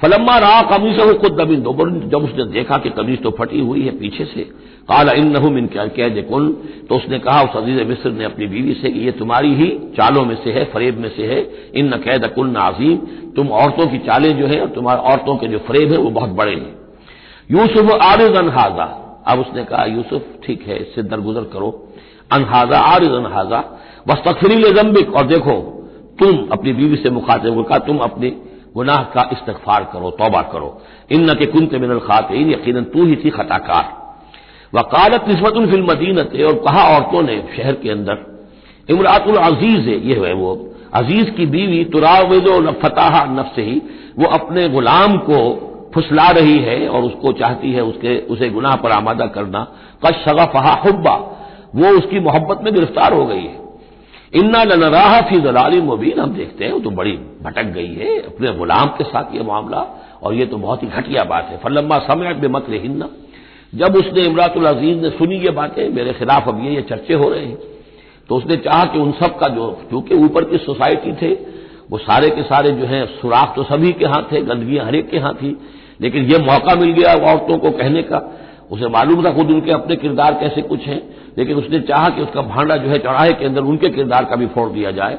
फलम्मा रहा कमीज हो खुद दबिन दो जब उसने देखा कि कमीज तो फटी हुई है पीछे से, काला इन नहू मिन क्या कह कुल तो उसने कहा, उस अज़ीज़ मिस्र ने अपनी बीवी से कि ये तुम्हारी ही चालों में से है, फरेब में से है। इन न कैद कुल नाजीम। तुम औरतों की चालें जो है और तुम्हारी औरतों के जो फरेब है, वो बहुत बड़े हैं। यूसुफ आरिज अनहाजा अब उसने कहा, यूसुफ, ठीक है, इससे दरगुजर करो। अनहाजा आरिज अनहाजा बस तकफरील जम्बिक और देखो, तुम अपनी बीवी से मुखातिब कहा, तुम अपनी गुनाह का इस्तफार करो, तोबा करो। इन न के कुंत मिनल खातिन यकीन तू ही थी खताकार। वकालत नस्बत फिल मदीनत, और कहा औरतों ने शहर के अंदर, इमरातुल अज़ीज़ है, ये है वो, अज़ीज़ की बीवी तुरावो फताहा नफ से ही, वो अपने गुलाम को फुसला रही है, और उसको चाहती है उसके, उसे गुनाह पर आमादा करना। कश शगफहा हुब्बा, वो उसकी मोहब्बत में गिरफ़्तार हो गई है। इन्ना नराह फ़ी दलाली मुबीन, हम देखते हैं, वो तो बड़ी भटक गई है, अपने गुलाम के साथ ये मामला, और ये तो बहुत ही घटिया बात है। फलम्मा समय बेमत हिन्ना जब उसने इमरातुल अज़ीज़ ने सुनी ये बातें, मेरे खिलाफ अब ये ये चर्चे हो रहे हैं। तो उसने चाहा कि उन सब का जो, चूँकि ऊपर की सोसाइटी थे, वो सारे के सारे जो है, सुराख तो सभी के हाथ थे गंदगियाँ हरेक के यहाँ थी, लेकिन ये मौका मिल गया औरतों को कहने का उसे मालूम था खुद उनके अपने किरदार कैसे कुछ हैं, लेकिन उसने चाहा कि उसका भांडा जो है चढ़ाए के अंदर उनके किरदार का भी फोड़ दिया जाए।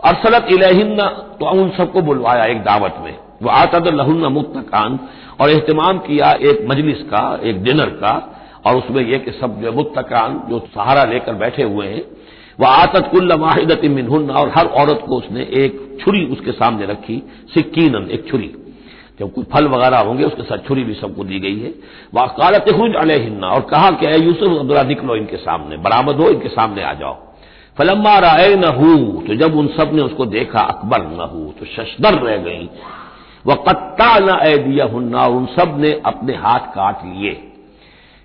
अरसलत इलहिन्ना तो उन सबको बुलवाया एक दावत में। वह आतद लहुन्ना मुतकान और एहतमाम किया एक मजलिस का, एक डिनर का, और उसमें यह कि सब जो मुतकान जो सहारा लेकर बैठे हुए हैं, वह आतत कुल्ल माहिदत मिनहुन्ना, और हर औरत को उसने एक छुरी उसके सामने रखी सिक्कीन एक छुरी। जब कोई फल वगैरह होंगे, उसके साथ छुरी भी सबको दी गई है। वाकालत खुज अलहिन्ना, और कहा कि यूसुफ, अब्दुल्ला निकलो इनके सामने, बरामद हो, इनके सामने आ जाओ। फलम्मा राय न तो जब उन सबने उसको देखा अकबर न हूँ तो शशदर रह गई। वह कत्ता न ए दिया हन्ना और उन सबने अपने हाथ काट लिए।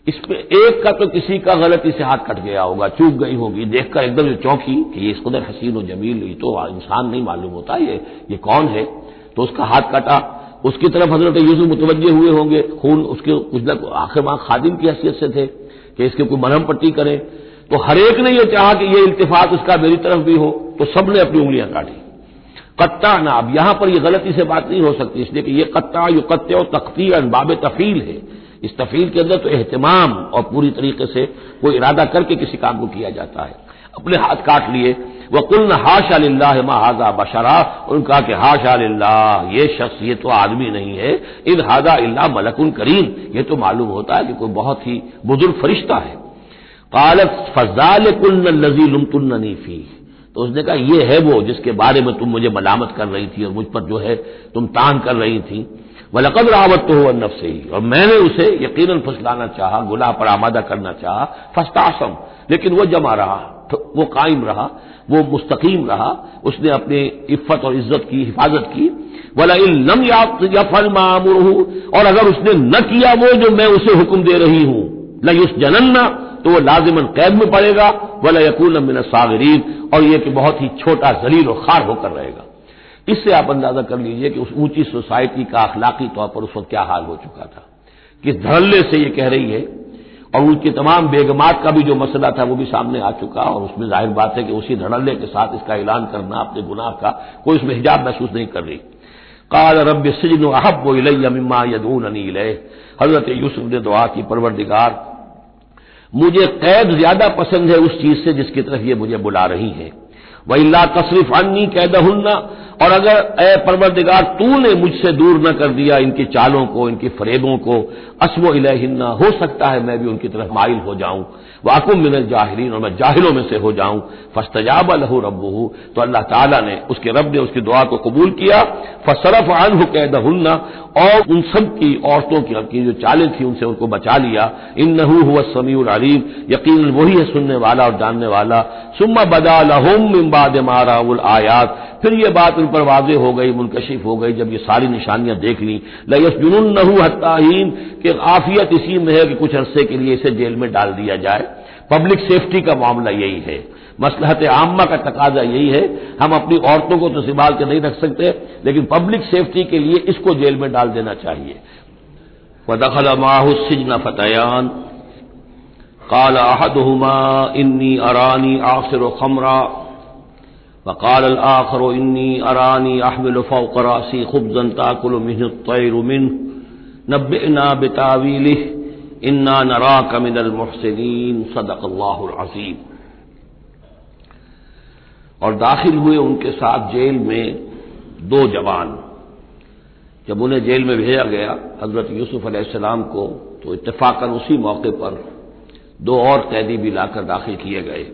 इसमें एक का तो किसी का गलती से हाथ कट गया होगा, चूक गई होगी। देखकर एकदम जो चौंकी कि ये इस हसीन और जमील, ये तो इंसान नहीं मालूम होता, ये ये कौन है? तो उसका हाथ कटा उसकी तरफ़ हज़रत यूसुफ मुतवजे हुए होंगे, खून उसके कुछ न आखिर वहाँ खादिम की हैसियत से थे कि इसके कोई मरहम पट्टी करें। तो हरेक ने यह चाहा कि यह इल्तिफात उसका मेरी तरफ़ भी हो तो सबने अपनी उंगलियाँ काटी। कत्ता ना, अब यहाँ पर यह गलती से बात नहीं हो सकती, इसलिए कि यह कत्ता, यु कत्ते और तख्ती बाब तफील है। इस तफील के अंदर तो एहतमाम और पूरी तरीके से कोई इरादा करके किसी काम को किया जाता है। अपने हाथ काट लिए। वह कुल न हाश महाजा बशरा। उनका कि हाश ये शख्स, ये तो आदमी नहीं है। इन हाजा अल्लाह मलकुन करीम। ये तो मालूम होता है कि कोई बहुत ही बुज़ुर्ग फरिश्ता है। कालत फजाल कुल लजी लुमतुन्नी फ़ी। तो उसने कहा यह है वो जिसके बारे में तुम मुझे मलामत कर रही थी और मुझ पर जो है तुम तान कर रही थी। वलकद रावत तो हो नफ से ही और मैंने उसे यकीन फुसलाना चाहा, गुनाह पर आमादा करना चाहा, फस्तासम। लेकिन वो जमा रहा। वो कायम रहा, वो मुस्तकीम रहा, उसने अपनी इफ्फत और इज़्ज़त की, हिफाजत की। वला लम यफल मामूर और अगर उसने न किया वो जो मैं उसे हुक्म दे रही हूँ लयुस जनन्ना तो वह लाजिमन कैद में पड़ेगा वला यकून मिन सागरीन, और यह कि बहुत ही छोटा जलील और खार होकर रहेगा। इससे आप अंदाज़ा कर लीजिए कि उस ऊँची सोसाइटी का अखलाकी तौर पर उस वक्त क्या हाल हो चुका था। कि धड़ल्ले से यह कह रही है? और उनकी तमाम बेगमात का भी जो मसला था, वो भी सामने आ चुका और उसमें ज़ाहिर बात है कि उसी धड़ल्ले के साथ इसका ऐलान करना अपने गुनाह का कोई उसमें हिजाब महसूस नहीं कर रही। काल रब सिजन अहब इलैया यदून अनिल हज़रत यूसुफ ने दुआ की, परवरदिगार, मुझे कैद ज़्यादा पसंद है उस चीज़ से जिसकी तरफ़ ये मुझे बुला रही है। वही ला तसरीफ अन्नी कैदहुन्ना और अगर ए परवरदिगार तूने मुझसे दूर न कर दिया इनकी चालों को इनकी फरेबों को असमो इलहिन्ना हो सकता है मैं भी उनकी तरफ़ माइल हो जाऊँ। वाकुम मिनल जाहिरीन और मैं जाहिलों में से हो जाऊँ। फस्तजाब लहू रबू तो अल्लाह ताला ने उसके रब ने उसकी दुआ को कबूल किया। फसरफ अनहु कैदहुन्ना और उन सब की औरतों की, की जो चालें थी उनसे उनको बचा लिया। इन नहू हुआ समीउल अलीम यकीन वही है सुनने वाला और जानने वाला। सुम्मा बदा लहुम इम्बाद मारा आयात फिर ये बात उन पर वाजे हो गई, मुनकशिफ हो गई, जब ये सारी निशानियाँ देख ली। लयस जुनून नहू हत्ताहीन कि आफियत इसी में है कि कुछ अरसे के लिए इसे जेल में डाल दिया जाए। पब्लिक सेफ्टी का मामला यही है। मसलहत आमा का तकाजा यही है। हम अपनी औरतों को तो संभाल के नहीं रख सकते, लेकिन पब्लिक सेफ्टी के लिए इसको जेल में डाल देना चाहिए। व दखल माहुसिजन फतयान। काल अहदुमा इन्नी अरानी आखिर खमरा। वकाल आखर इन्नी अरानी अहमिल फ़ौकरासी खुबजन ताकुल मिन तैर मिन नब्बना बितावील इन्ना नरा कमिनल मुहसिन सदक और दाखिल हुए उनके साथ जेल में दो जवान जब उन्हें जेल में भेजा गया हज़रत यूसुफ अलैहिस्सलाम को तो इतफाकन उसी मौके पर दो और कैदी भी लाकर दाखिल किए गए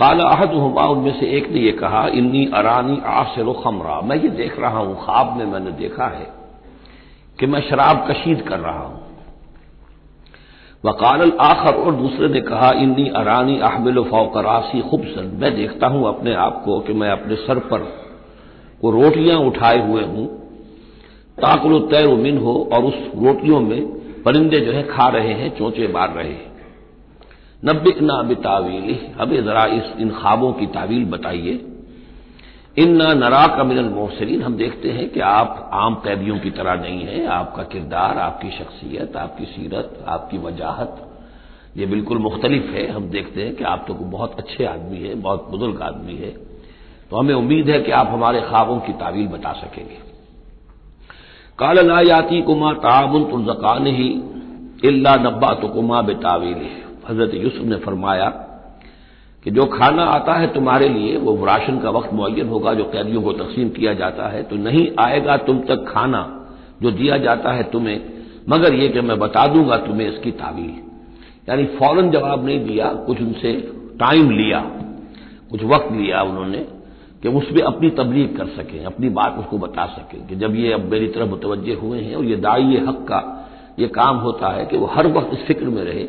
काला अहद हुमा उनमें से एक ने यह कहा, इन्नी अरानी आसिर खमरा। मैं ये देख रहा हूँ, ख्वाब में मैंने देखा है कि मैं शराब कशीद कर रहा हूँ। वकाल आखर, और दूसरे ने कहा, इन्नी अरानी अहमिल फौकरासी खुबसन। मैं देखता हूँ अपने आप को कि मैं अपने सर पर वो रोटियाँ उठाए हुए हूँ। ताकुल तैर मिन हो और उस रोटियों में परिंदे जो है खा रहे हैं, चोंचे मार रहे हैं। नब्बे ना हमें जरा इस इन ख्वाबों की तावील बताइए। इन्ना नरा का मिनल मोहसरीन हम देखते हैं कि आप आम कैदियों की तरह नहीं है। आपका किरदार, आपकी शख्सियत, आपकी सीरत, आपकी वजाहत, ये बिल्कुल मुख्तलिफ़ है। हम देखते हैं कि आप तो बहुत अच्छे आदमी है, बहुत बुज़ुर्ग आदमी है। तो हमें उम्मीद है कि आप हमारे ख्वाबों की तावील बता सकेंगे। काल लायाती कुमा तामुन तुलजकान ही इल्ला नब्बा तो कुमा बेतावील। हज़रत यूसुफ ने फरमाया कि जो खाना आता है तुम्हारे लिए, वो राशन का वक्त मुन होगा, जो कैदियों को तकसीम किया जाता है। तो नहीं आएगा तुम तक खाना जो दिया जाता है तुम्हें, मगर ये कि मैं बता दूँगा तुम्हें इसकी तावील। यानी फ़ौरन जवाब नहीं दिया, कुछ उनसे टाइम लिया, कुछ वक्त लिया उन्होंने कि उसमें अपनी तबलीग कर सकें, अपनी बात उसको बता सकें कि जब ये अब मेरी तरफ़ मुतवजे हुए हैं और ये दाई हक का ये काम होता है कि वो हर वक्त इस फ़िक्र में रहे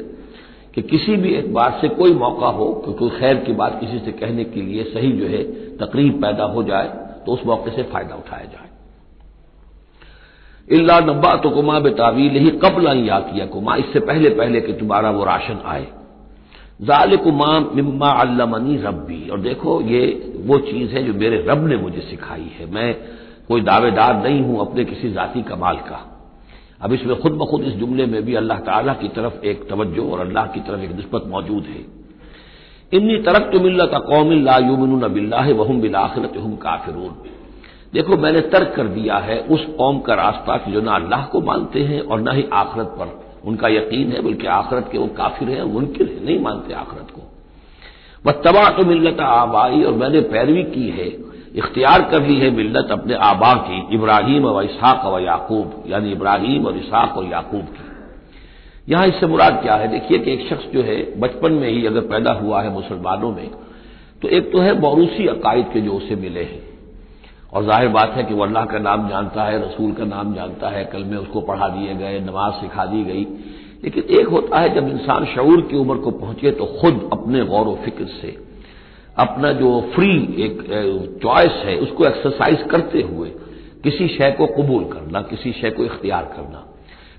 कि किसी भी एक बात से कोई मौका हो, कि कोई खैर की बात किसी से कहने के लिए सही जो है तकरीब पैदा हो जाए तो उस मौके से फ़ायदा उठाया जाए। इल्ला नब्बा तो कुमा बेतावील ही कबल यातिया कुमा इससे पहले पहले कि तुम्हारा वो राशन आए। जाल कुमा मिम्मा अल्लामनी रब्बी, और देखो ये वो चीज़ है जो मेरे रब ने मुझे सिखाई है। मैं कोई दावेदार नहीं हूँ अपने किसी जाति कमाल का। अब इसमें खुद ब खुद इस जुमले में भी अल्लाह ताला की तरफ़ एक तवज्जो और अल्लाह की तरफ़ एक नस्बत मौजूद है। इन्नी तरक तो मिल्लत कौमिन बिल्ला वहम बिलाखरत हम काफिरून। देखो, मैंने तर्क कर दिया है उस कौम का रास्ता कि जो ना अल्लाह को मानते हैं और ना ही आखरत पर। उनका यकीन है, बल्कि आखरत के वो काफिर हैं मुनकिर है, नहीं मानते आखरत को। वह तबाह तो मिल्लत आबाई, और मैंने पैरवी की है। इख्तियार कर ली है मिल्लत अपने आबा की, इब्राहिम व इसहाक व याकूब, यानी इब्राहिम और इसहाक और याकूब की। यहाँ इससे मुराद क्या है? देखिए कि एक शख्स जो है, बचपन में ही अगर पैदा हुआ है मुसलमानों में तो एक तो है मौरूसी अकायद के जो उसे मिले हैं। और ज़ाहिर बात है कि वो अल्लाह का नाम जानता है, रसूल का नाम जानता है, कल में उसको पढ़ा दिए गए, नमाज़ सिखा दी गई। लेकिन एक होता है, जब इंसान शऊर की उम्र को पहुँचे तो खुद अपने गौर व फ़िक्र से अपना जो फ्री एक चॉइस है, उसको एक्सरसाइज करते हुए किसी शय को कबूल करना, किसी शय को इख्तियार करना।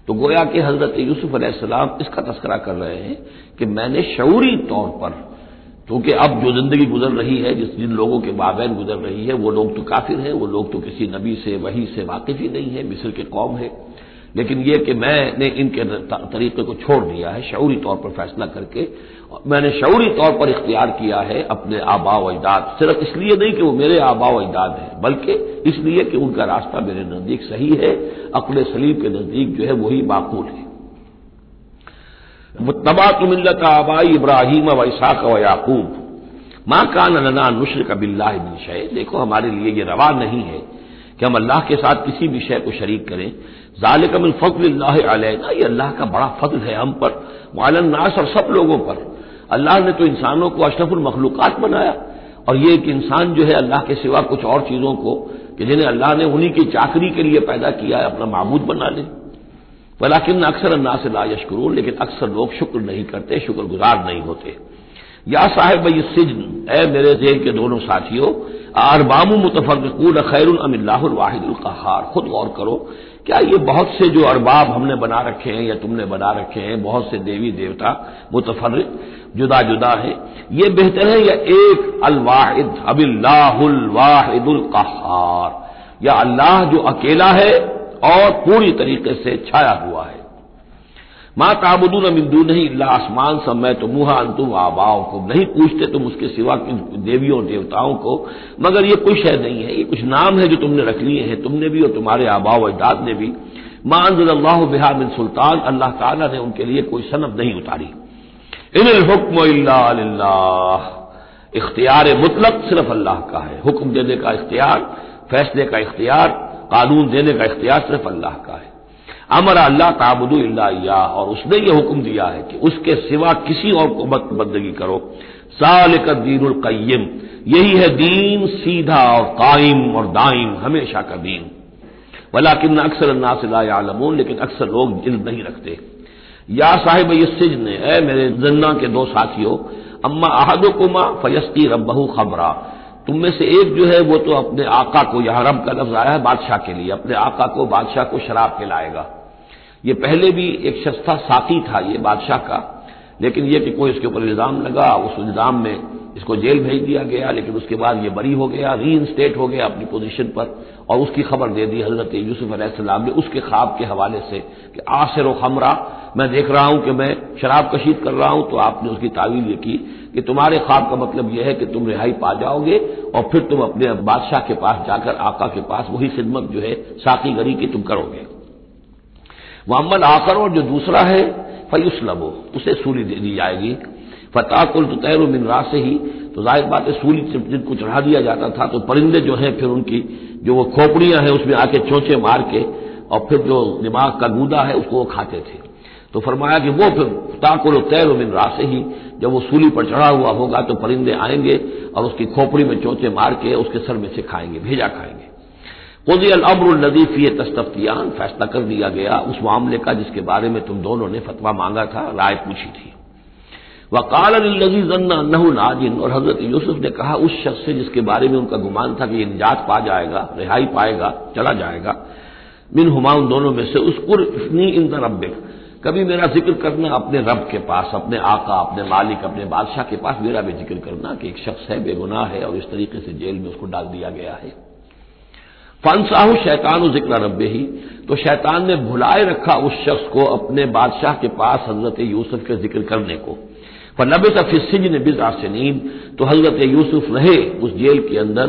तो गोया कि हज़रत यूसुफ अलैहिस्सलाम इसका तस्करा कर रहे हैं कि मैंने शौरी तौर पर, क्योंकि अब जो ज़िंदगी गुजर रही है, जिस जिन लोगों के बाबैन गुजर रही है, वो लोग तो काफिर हैं, वो लोग तो किसी नबी से, वही से वाकिफ ही नहीं है, मिस्र के कौम है। लेकिन यह कि मैंने इनके तरीके को छोड़ दिया है शौरी तौर पर फैसला करके, मैंने शौरी तौर पर इख्तियार किया है अपने आबा अजदाद सिर्फ़ इसलिए नहीं कि वो मेरे आबा अजदाद हैं, बल्कि इसलिए कि उनका रास्ता मेरे नज़दीक सही है अकल सलीम के नज़दीक जो है वही माकूल है। तबा तो मिलत आबाई इब्राहिम व इसाक व याकूब। माँ कान लना नुश्र कबिल्ला शय। देखो हमारे लिए ये रवा नहीं है। कि हम अल्लाह के साथ किसी भी शय को शरीक करें। जालिकमिल फजल अलैना, ये अल्लाह का बड़ा फजल है हम पर, वालन नास और सब लोगों पर। अल्लाह ने तो इंसानों को अशरफुल मखलूकत बनाया। और ये कि इंसान जो है अल्लाह के सिवा कुछ और चीज़ों को, कि जिन्हें अल्लाह ने उन्हीं की चाकरी के लिए पैदा किया है, अपना महबूद बना ले। वलाकिन अक्सर अन्ना से ला यशकरून, लेकिन अक्सर लोग शुक्र नहीं करते, शुक्रगुजार नहीं होते। या साहेब, ये सिजन ए मेरे जेल के दोनों साथियों अरबामू मुतफरकून खैर अमिल्लाहिदुल कहार। खुद गौर करो, क्या ये बहुत से जो अरबाब हमने बना रखे हैं या तुमने बना रखे हैं, बहुत से देवी देवता मुतफर जुदा जुदा है, ये बेहतर है या एक अलवाहिद, अबिल्लाहुल कहार। या अल्लाह जो अकेला है और पूरी तरीके से छाया हुआ है। माँ ताबुदून अमिंदू नहीं आसमान सब मैं तो मुहा अंतुम आबाओं को। नहीं पूछते तुम उसके सिवा देवियों देवताओं को। मगर ये कोई शय नहीं है, ये कुछ नाम है जो तुमने रख लिए हैं, तुमने भी और तुम्हारे आबाओ अजदाद ने भी। माँ अल्लाह बिहार बिन सुल्तान, अल्लाह ताला ने उनके लिए कोई सनब नहीं उतारी। इन हुक्म इख्तियार मुतलक सिर्फ़ अल्लाह का है। हुक्म देने का इख्तियार, फैसले का इख्तियार, कानून देने का इख्तियार सिर्फ़ अल्लाह का है। अमर अल्लाह ताबुदू और उसने ये हुक्म दिया है कि उसके सिवा किसी और को मत बंदगी करो। साल का दीन कैम यही है दीन सीधा और कायम और दाइम हमेशा का दीन। वलाकिन अक्सर नासिलामून लेकिन अक्सर लोग इल्म नहीं रखते। या साहिब ये सिजन है मेरे जन्ना के दो साथियों, अम्मा अहदुकुमा फयस्ती रबहू खबरा। तुम में से एक जो है, वो तो अपने आका को, यहाँ रब का लफ्ज आया है, बादशाह के लिए, अपने आका को, बादशाह को शराब पिलाएगा। ये पहले भी एक शख्स साथी था ये बादशाह का, लेकिन ये कि कोई इसके ऊपर इल्ज़ाम लगा, उस इल्ज़ाम में इसको जेल भेज दिया गया, लेकिन उसके बाद ये बरी हो गया री इंस्टेट हो गया अपनी पोजीशन पर, और उसकी खबर दे दी हज़रत यूसुफ अलैहिस्सलाम ने उसके ख्वाब के हवाले से कि आसिर खमरा, मैं देख रहा हूँ कि मैं शराब कशीद कर रहा हूँ तो आपने उसकी तावील ये की कि तुम्हारे ख्वाब का मतलब यह है कि तुम रिहाई पा जाओगे, और फिर तुम अपने बादशाह के पास जाकर आका के पास वही खिदमत जो है साकी गरी की तुम करोगे। मोहम्मद आकर और जो दूसरा है फयुस लबो उसे सूली दे दी जाएगी। फतेह कुल तो तैर मिन से ही तो ज़ाहिर बात है सूली जिनको चढ़ा दिया जाता था तो परिंदे जो हैं फिर उनकी, जो वो खोपड़ियाँ हैं, उसमें आके चोंचे मार के, और फिर जो दिमाग का गूदा है, उसको वो खाते थे। तो फरमाया कि वो फिर ताकुल तैर मिन से ही, जब वो सूली पर चढ़ा हुआ होगा तो परिंदे आएँगे, और उसकी खोपड़ी में चोंचे मार के उसके सर में से खाएँगे, भेजा खाएँगे। खुद अमरदीफी तस्तफ्तियान, फैसला कर दिया गया उस मामले का जिसके बारे में तुम दोनों ने फतवा मांगा था, राय पूछी थी। वकाल नाजिन, और हज़रत यूसुफ ने कहा, उस शख्स से जिसके बारे में उनका गुमान था कि ये निजात पा जाएगा, रिहाई पाएगा, चला जाएगा मिन हुमा उन दोनों में से उसकुर इतनी इन रबिक कभी मेरा ज़िक्र करना अपने रब के पास, अपने आका, अपने मालिक, अपने बादशाह के पास, मेरा भी ज़िक्र करना कि एक शख्स है, बेगुनाह है, और इस तरीके से जेल में उसको डाल दिया गया है। फनसाहू शैतान ज़िक्र रब्बे ही। तो शैतान ने भुलाए रखा उस शख्स को अपने बादशाह के पास हज़रत यूसुफ के ज़िक्र करने को। पर नबे तफिसिज ने बिजा नींद तो हज़रत यूसुफ रहे उस जेल के अंदर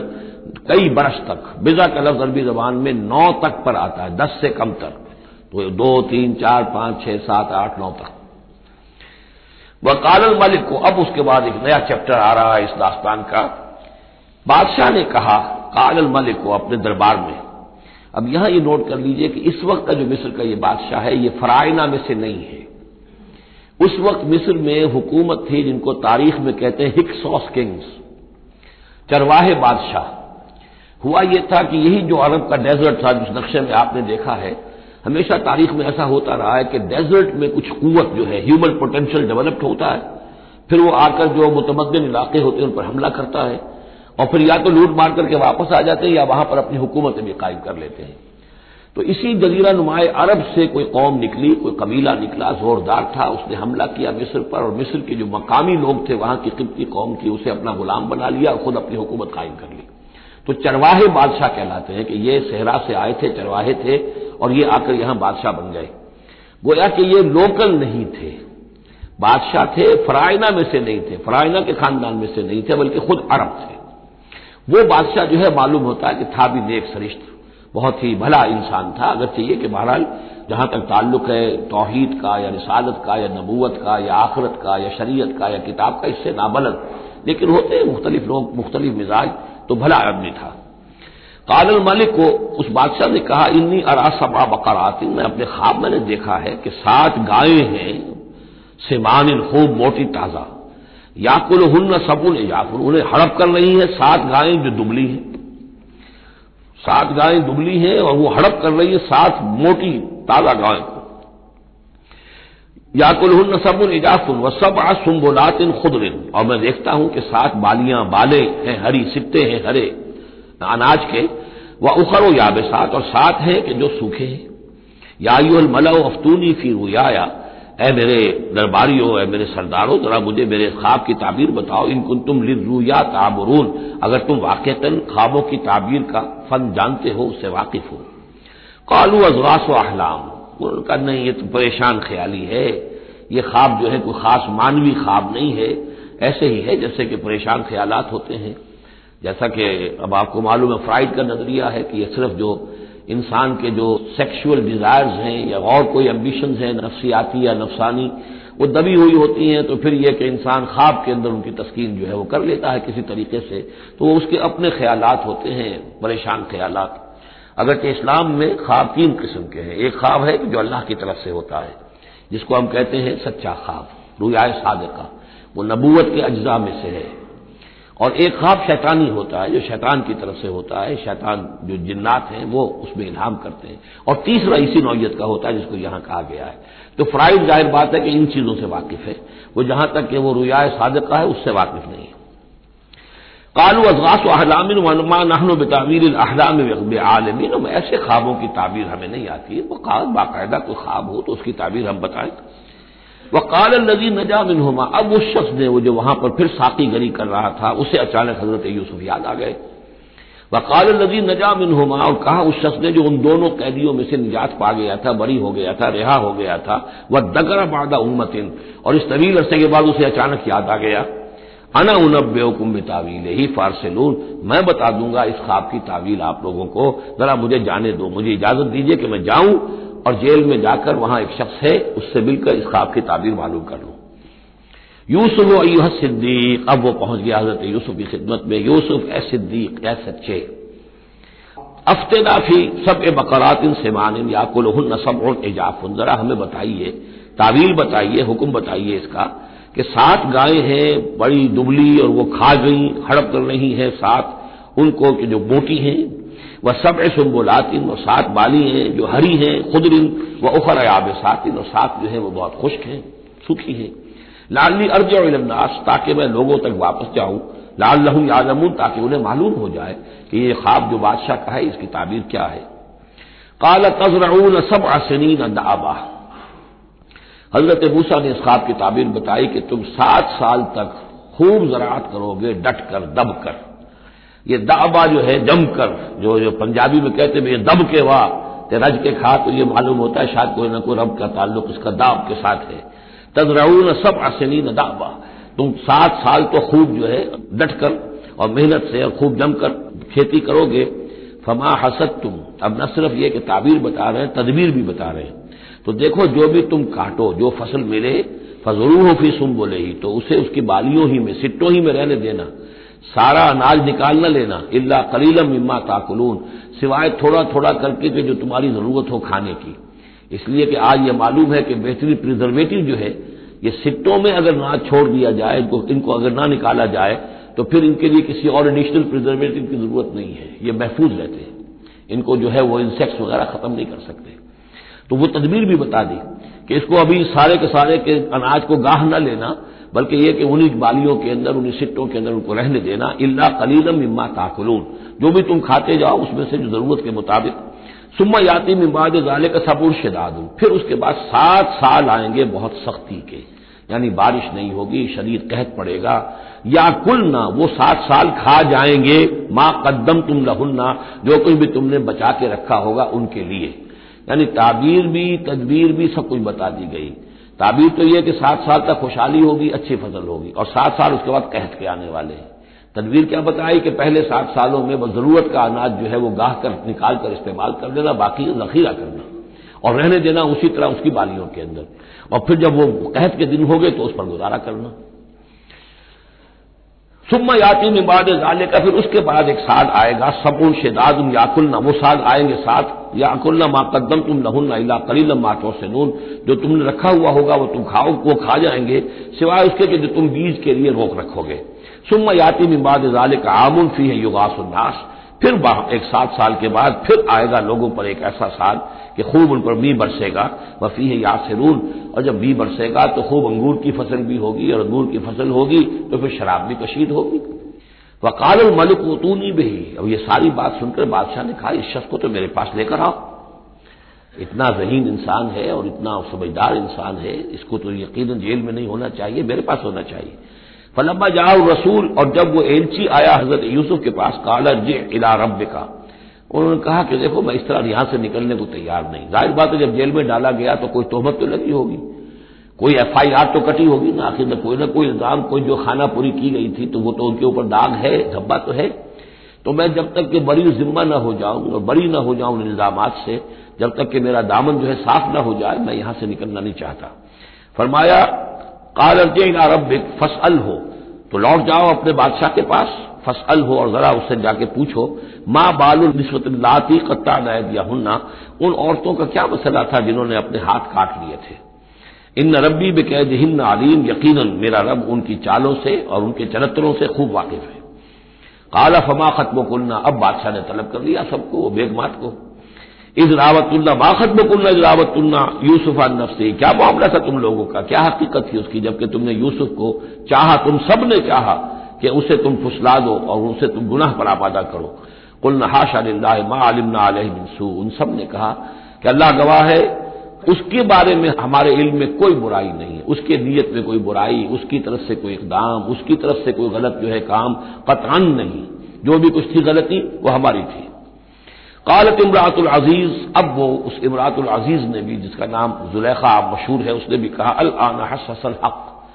कई बरस तक। बिजा का लफ्ज अरबी जबान में नौ तक पर आता है, दस से कम तक। तो दो, तीन, चार, पाँच, छह, सात, आठ, नौ तक। वह कालल मालिक को अब उसके बाद एक नया चैप्टर आ रहा है इस दास्तान का। बादशाह ने कहा कालल मलिक को अपने दरबार में। अब यहाँ ये नोट कर लीजिए कि इस वक्त का जो मिस्र का ये बादशाह है, ये फराइना में से नहीं है। उस वक्त मिस्र में हुकूमत थी जिनको तारीख में कहते हैं हिक्सॉस किंग्स, चरवाहे बादशाह। हुआ यह था कि यही जो अरब का डेजर्ट था, जिस नक्शे में आपने देखा है, हमेशा तारीख में ऐसा होता रहा है कि डेजर्ट में कुछ कुत जो है, ह्यूमन पोटेंशियल डेवलप्ड होता है, फिर वो आकर जो मुतमदन इलाके होते हैं, उन पर हमला करता है। और फिर या तो लूट मार करके वापस आ जाते हैं या वहाँ पर अपनी हुकूमतें भी कायम कर लेते हैं। तो इसी जजीरा नुमाए अरब से कोई कौम निकली, कोई कबीला निकला, जोरदार था, उसने हमला किया मिस्र पर और मिस्र के जो मकामी लोग थे, वहाँ की किब्ती कौम की उसे अपना गुलाम बना लिया और खुद अपनी हुकूमत कायम कर ली। तो चरवाहे बादशाह कहलाते हैं कि ये सेहरा से आए थे, चरवाहे थे और ये आकर यहाँ बादशाह बन गए। गोया कि ये लोकल नहीं थे, बादशाह थे फरायना में से नहीं थे फरायना के खानदान में से नहीं थे, बल्कि खुद अरब थे। वो बादशाह जो है मालूम होता है कि था भी नेक सरिश्त बहुत ही भला इंसान था। अगर चाहिए कि बहरहाल, जहाँ तक ताल्लुक है तोहहीद का या रिसालत का या नबूवत का या आखरत का या शरीयत का या किताब का, इससे नाबलद लेकिन होते हैं मुख्तलिफ़ लोग, मुख्तलिफ़ मिजाज तो भला आदमी था। काल मालिक को उस बादशाह ने कहा, इन्नी अरा सबा बकरातिन मैं अपने ख्वाब मैंने देखा है कि सात गायें हैं सिमान खूब मोटी ताज़ा। याकुल हन्न सबुल याकुल उन्हें हड़प कर रही है, सात गायें जो दुबली हैं। सात गायें दुबली हैं और वो हड़प कर रही है सात मोटी ताज़ा गाय को। याकुल हन्न सबुल इजाफुल व सब सुम्बुलातिन खुदरिन। और मैं देखता हूँ कि सात बालियाँ, बाले हैं, हरी सिप्ते हैं, हरे, अनाज के। वह उखर याबसात और सात हैं कि जो सूखे हैं। या यायुल मलव अफ्तूनी फ़ी रुयाया। ए मेरे दरबारियों ए मेरे सरदारों, जरा मुझे मेरे ख्वाब की ताबीर बताओ। इनकुन तुम लिरुया ताबरून। अगर तुम वाक़ता ख्वाबों की ताबीर का फन जानते हो उससे वाकिफ हो। कालू अजवास अहलाम। उनका, नहीं, ये तो परेशान ख्याली है। ये ख्वाब जो है, कोई खास मानवी ख्वाब नहीं है। ऐसे ही है, जैसे कि परेशान ख्यालात होते हैं। जैसा कि अब आपको मालूम है, फ्राइड का नज़रिया है कि यह सिर्फ़ जो इंसान के जो सेक्सुअल डिजायर्स हैं या और कोई एम्बिशंस हैं, नफसियाती या नफसानी, वो दबी हुई होती हैं तो फिर यह कि इंसान ख्वाब के अंदर उनकी तस्कीन जो है वो कर लेता है किसी तरीके से तो वो उसके अपने ख्याल होते हैं, परेशान ख्याल अगरचे इस्लाम में ख्वाब तीन किस्म के हैं, एक ख्वाब है जो अल्लाह की तरफ़ से होता है, जिसको हम कहते हैं सच्चा ख्वाब, रुयाए सादका, वो नबूवत के अज्जा में से है। और एक ख्वाब शैतानी होता है, जो शैतान की तरफ़ से होता है, शैतान जो जिन्नात हैं, वो उसमें इल्हाम करते हैं। और तीसरा इसी नौयत का होता है, जिसको यहाँ कहा गया है। तो फ्राइड ज़ाहिर बात है कि इन चीज़ों से वाकिफ है। वो जहाँ तक कि वो रुयाए सादका है, उससे वाकिफ नहीं है। कालू अजगास अहलामिन वनमा नहन बतावीर अहलाम आलमीन। ऐसे ख्वाबों की ताबीर हमें नहीं आती। वो बाकायदा कोई ख्वाब हो तो उसकी ताबीर हम बताएँ। वकाल नजी नजा मिन होमा अब उस शख्स ने वो जो वहाँ पर फिर साकी गरी कर रहा था, उसे अचानक हज़रत यूसुफ याद आ गए। वकाल नजी नजा मिन होमा और कहा, उस शख्स ने जो उन दोनों कैदियों में से निजात पा गया था, बरी हो गया था, रिहा हो गया था वह दगर बादा उम्मतिन, और इस तवील अरसे के बाद उसे अचानक याद आ गया। अना उनब बेवकुम तावील ही फारसलून, मैं बता दूँगा इस ख्वाब की तावील आप लोगों को, जरा मुझे जाने दो, मुझे इजाज़त दीजिए कि मैं जाऊँ। और जेल में जाकर वहाँ एक शख्स है, उससे मिलकर इस ख्वाब की ताबीर मालूम कर लूँ। यूसुफ अयुह सिद्दीक, अब वो पहुँच गया हज़रत यूसुफ की खिदमत में। यूसुफ, ए सिद्दीक, ए सच्चे। अफ्तेदाफी सब ए बकरात इन सेमान याकुल सब एजाफुन जरा हमें बताइए तावील बताइए, हुक्म बताइए इसका कि सात गायें हैं, बड़ी दुबली और वो खा गई, हड़प कर रही हैं सात। उनको जो मोटी हैं वह सब सुम्बुलातिन और सात बाली हैं, जो हरी हैं, खुदरिन व उखर आब सातिन और सात जो है, वो बहुत खुश्क हैं, सूखी हैं। लाली अर्ज़ और इलनास ताकि मैं लोगों तक वापस जाऊँ। लाल लहू यादमून ताकि उन्हें मालूम हो जाए कि ये ख्वाब जो बादशाह का है, इसकी ताबीर क्या है। काला तजरऊन सब असनीन दाबा हज़रत मूसा ने इस ख्वाब की ताबीर बताई कि तुम सात साल तक खूब जरात करोगे डट कर दब कर ये दाबा जो है, जमकर, जो जो पंजाबी में कहते हैं, ये दब के वाह, ते रज के खा तो ये मालूम होता है, शायद कोई ना कोई रब का ताल्लुक इसका दाब के साथ है। तजराउन सब असनीन दाबा। तुम सात साल तो खूब जो है, डटकर और मेहनत से और खूब जमकर खेती करोगे। फमा हसद तुम अब न सिर्फ़ ये कि ताबीर बता रहे हैं, तदबीर भी बता रहे हैं। तो देखो, जो भी तुम काटो, जो फ़सल मिले फजरू हो फ़ी सुम बोले ही तो उसे उसकी बालियों ही में, सिट्टों ही में रहने देना। सारा अनाज निकाल न लेना। इल्ला कलीलम इम्मा ताकुलून। सिवाय थोड़ा थोड़ा करके कि जो तुम्हारी ज़रूरत हो खाने की। इसलिए कि आज यह मालूम है कि बेहतरीन प्रिजर्वेटिव जो है ये सिट्टों में अगर ना छोड़ दिया जाए इनको, इनको अगर ना निकाला जाए तो फिर इनके लिए किसी और एडिशनल प्रिजर्वेटिव की ज़रूरत नहीं है। ये महफूज रहते हैं। इनको जो है वो इंसेक्ट्स वगैरह खत्म नहीं कर सकते। तो वो तदबीर भी बता दी कि इसको अभी सारे के सारे के अनाज को गाह न लेना बल्कि यह कि उन्हीं बालियों के अंदर, उन्हीं सिट्टों के अंदर उनको रहने देना, इल्ला कलीलम इम्मा ताकुलून। जो भी तुम खाते जाओ, उसमें से जो ज़रूरत के मुताबिक। सुम्मा याति मिम्बाद जाले का सबूर शदादू फिर उसके बाद सात साल आएँगे बहुत सख्ती के। यानी बारिश नहीं होगी, शरीर कहत पड़ेगा। या कुल ना वो सात साल खा जाएँगे, माँ कदम तुम लहुन्ना, जो कुछ भी तुमने बचा के रखा होगा उनके लिए। यानी ताबीर भी, तदबीर भी सब कुछ बता दी गई। ताबीर तो यह कि सात साल तक खुशहाली होगी, अच्छी फ़सल होगी, और सात साल उसके बाद कहत के आने वाले हैं। तदबीर क्या बताई कि पहले सात सालों में वह ज़रूरत का अनाज जो है वो गाह कर निकाल कर इस्तेमाल कर देना, बाकी जखीरा करना और रहने देना उसी तरह उसकी बालियों के अंदर। और फिर जब वो कहत के दिन हो गए तो उस पर गुजारा करना। सुम्मा याति में बाद जाले का फिर उसके बाद एक साथ आएगा, सबुन शेदाद याकुलना, वो साथ आएँगे साथ, याकुलना माकदम तुम लहुन्ना इला कलील मातो से नून जो तुमने रखा हुआ होगा, वो तुम खाओ, वो खा जाएँगे, सिवाय उसके जो तुम बीज के लिए रोक रखोगे। सुम्मा याति में बाद जाले का आमुन फ़ी है युगासुन्नास फिर एक सात साल के बाद फिर आएगा लोगों पर एक ऐसा साल कि खूब उन पर मी बरसेगा। वफी है यासरून, और जब मी बरसेगा तो खूब अंगूर की फ़सल भी होगी, और अंगूर की फ़सल होगी तो फिर शराब भी कशीद होगी। वकाल मलिक उतूनी भी अब ये सारी बात सुनकर बादशाह ने कहा, इस शख्स को तो मेरे पास लेकर आओ। इतना जहीन इंसान है और इतना समझदार इंसान है, इसको तो यकीन जेल में नहीं होना चाहिए, मेरे पास होना चाहिए। फलम्बा जाओ रसूल, और जब वो एलची आया हज़रत यूसुफ के पास, काला जे इला रब का उन्होंने कहा कि देखो, मैं इस तरह यहाँ से निकलने को तैयार नहीं। ज़ाहिर बात है, जब जेल में डाला गया तो कोई तोहमत तो लगी होगी। कोई एफ़ आई आर तो कटी होगी ना, आखिर में कोई ना कोई इल्ज़ाम कोई जो खाना पूरी की गई थी तो वो तो उनके ऊपर दाग है, धब्बा तो है। तो मैं जब तक कि बड़ी जिम्मा न हो जाऊँ और बड़ी न हो जाऊँ इल्ज़ाम से, जब तक कि मेरा दामन जो है साफ़ न हो जाए, मैं यहाँ से निकलना नहीं चाहता। फरमाया काल रब फ़सल हो। तो लौट जाओ अपने बादशाह के पास फ़सल हो और जरा उससे जाके पूछो, माँ बालुल निस्वती कत्ता नया हुन्ना उन औरतों का क्या मसला था जिन्होंने अपने हाथ काट लिए थे? इन रबी बेकैद हिन्न आलीम यकीन मेरा रब उनकी चालों से और उनके चरित्रों से खूब वाकिफ है। काला फमा खत्म कुलना अब बादशाह ने तलब कर लिया सबको बेगमात को। इस रावतुल्ला बाखत्म कुल्ला इस रावतुल्ला, यूसुफ नफसी। क्या मामला था तुम लोगों का? क्या हकीकत थी उसकी, जबकि तुमने यूसुफ को चाहा, तुम सबने चाहा कि उसे तुम फुसला दो और उसे तुम गुनाह पर आबादा करो। कुल नहाशा मा आलिमना अलमसू उन सबने कहा कि अल्लाह गवाह है, उसके बारे में हमारे इल्म में कोई बुराई नहीं है। उसके नीयत में कोई बुराई, उसकी तरफ़ से कोई इकदाम, उसकी तरफ़ से कोई गलत जो है काम कतन नहीं। जो भी कुछ थी गलती, वो हमारी थी। कालत इमरातुल अज़ीज़, अब वो उस इमरातुल अज़ीज़ ने भी, जिसका नाम जुलेखा मशहूर है, उसने भी कहा अल आना हसल हक।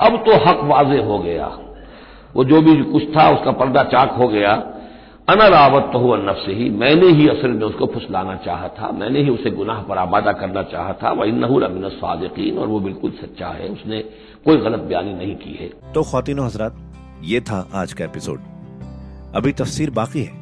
अब तो हक वाजे हो गया। वो जो भी कुछ था, उसका पर्दा चाक हो गया। अनरावत तो हुआ नफ्स ही मैंने ही असल में उसको फुसलाना चाहा था, मैंने ही उसे गुनाह पर आबादा करना चाहा था वही नहुल अमिन सादकीन, और वो बिल्कुल सच्चा है, उसने कोई गलत बयानी नहीं की है। तो खातिन हजरात, ये था आज का एपिसोड। अभी तफसीर बाकी है।